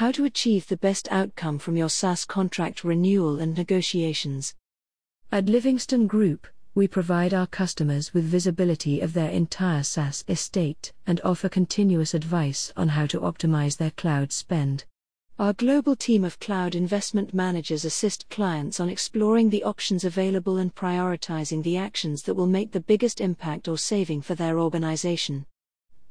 How to achieve the best outcome from your SaaS contract renewal and negotiations. At Livingstone Group, we provide our customers with visibility of their entire SaaS estate and offer continuous advice on how to optimize their cloud spend. Our global team of cloud investment managers assist clients on exploring the options available and prioritizing the actions that will make the biggest impact or saving for their organization.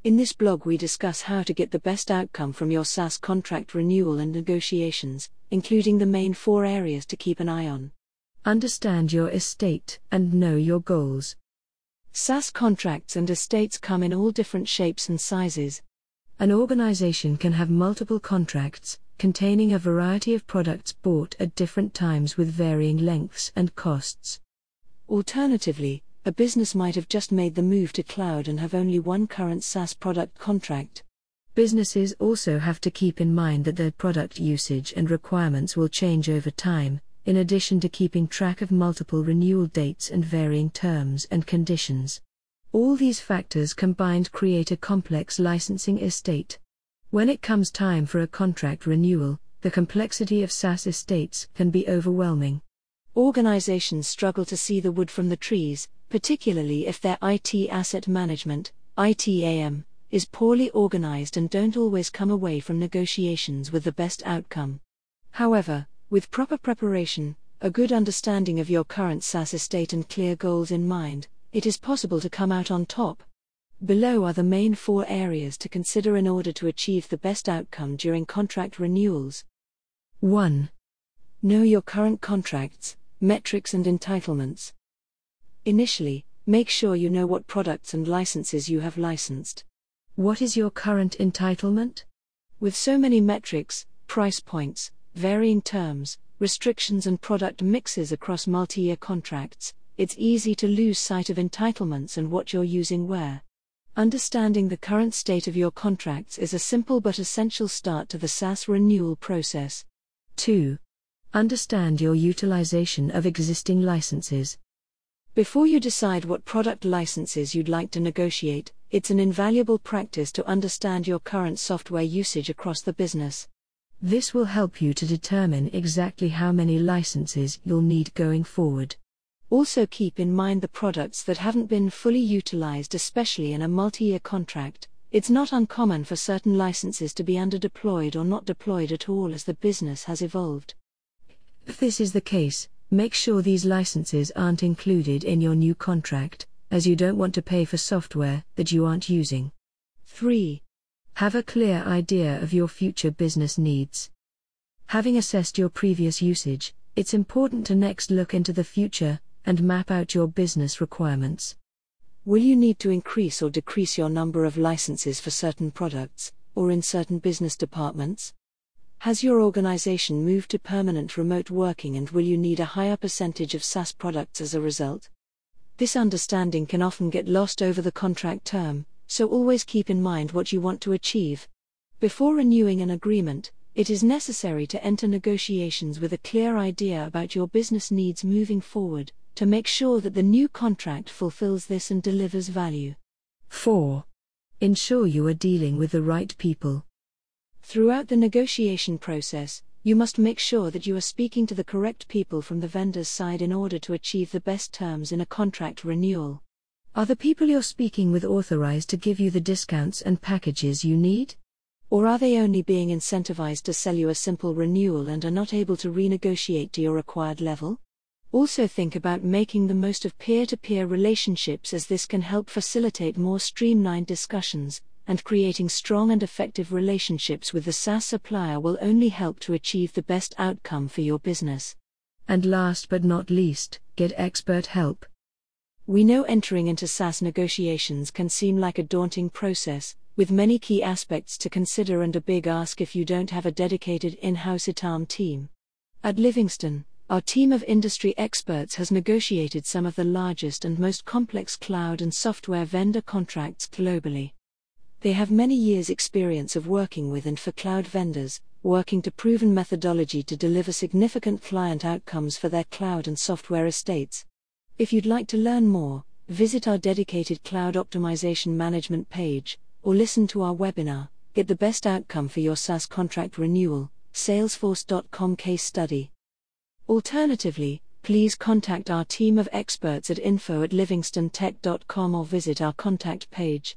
In this blog, we discuss how to get the best outcome from your SaaS contract renewal and negotiations, including the main four areas to keep an eye on. Understand your estate and know your goals. SaaS contracts and estates come in all different shapes and sizes. An organization can have multiple contracts, containing a variety of products bought at different times with varying lengths and costs. Alternatively, a business might have just made the move to cloud and have only one current SaaS product contract. Businesses also have to keep in mind that their product usage and requirements will change over time, in addition to keeping track of multiple renewal dates and varying terms and conditions. All these factors combined create a complex licensing estate. When it comes time for a contract renewal, the complexity of SaaS estates can be overwhelming. Organizations struggle to see the wood from the trees, particularly if their IT asset management, ITAM, is poorly organized and don't always come away from negotiations with the best outcome. However, with proper preparation, a good understanding of your current SaaS estate and clear goals in mind, it is possible to come out on top. Below are the main four areas to consider in order to achieve the best outcome during contract renewals. 1. Know your current contracts, metrics, and entitlements. Initially, make sure you know what products and licenses you have licensed. What is your current entitlement? With so many metrics, price points, varying terms, restrictions, and product mixes across multi year contracts, it's easy to lose sight of entitlements and what you're using where. Understanding the current state of your contracts is a simple but essential start to the SaaS renewal process. 2. Understand your utilization of existing licenses. Before you decide what product licenses you'd like to negotiate, it's an invaluable practice to understand your current software usage across the business. This will help you to determine exactly how many licenses you'll need going forward. Also, keep in mind the products that haven't been fully utilized, especially in a multi year contract. It's not uncommon for certain licenses to be underdeployed or not deployed at all as the business has evolved. If this is the case, make sure these licenses aren't included in your new contract, as you don't want to pay for software that you aren't using. 3. Have a clear idea of your future business needs. Having assessed your previous usage, it's important to next look into the future and map out your business requirements. Will you need to increase or decrease your number of licenses for certain products, or in certain business departments? Has your organization moved to permanent remote working and will you need a higher percentage of SaaS products as a result? This understanding can often get lost over the contract term, so always keep in mind what you want to achieve. Before renewing an agreement, it is necessary to enter negotiations with a clear idea about your business needs moving forward to make sure that the new contract fulfills this and delivers value. 4. Ensure you are dealing with the right people. Throughout the negotiation process, you must make sure that you are speaking to the correct people from the vendor's side in order to achieve the best terms in a contract renewal. Are the people you're speaking with authorized to give you the discounts and packages you need? Or are they only being incentivized to sell you a simple renewal and are not able to renegotiate to your required level? Also, think about making the most of peer to peer relationships as this can help facilitate more streamlined discussions, and creating strong and effective relationships with the SaaS supplier will only help to achieve the best outcome for your business. And last but not least, get expert help. We know entering into SaaS negotiations can seem like a daunting process, with many key aspects to consider and a big ask if you don't have a dedicated in house ITAM team. At Livingstone, our team of industry experts has negotiated some of the largest and most complex cloud and software vendor contracts globally. They have many years' experience of working with and for cloud vendors, working to proven methodology to deliver significant client outcomes for their cloud and software estates. If you'd like to learn more, visit our dedicated cloud optimization management page, or listen to our webinar, Get the best outcome for your SaaS contract renewal. Salesforce.com case study. Alternatively, please contact our team of experts at info at livingstontech.com or visit our contact page.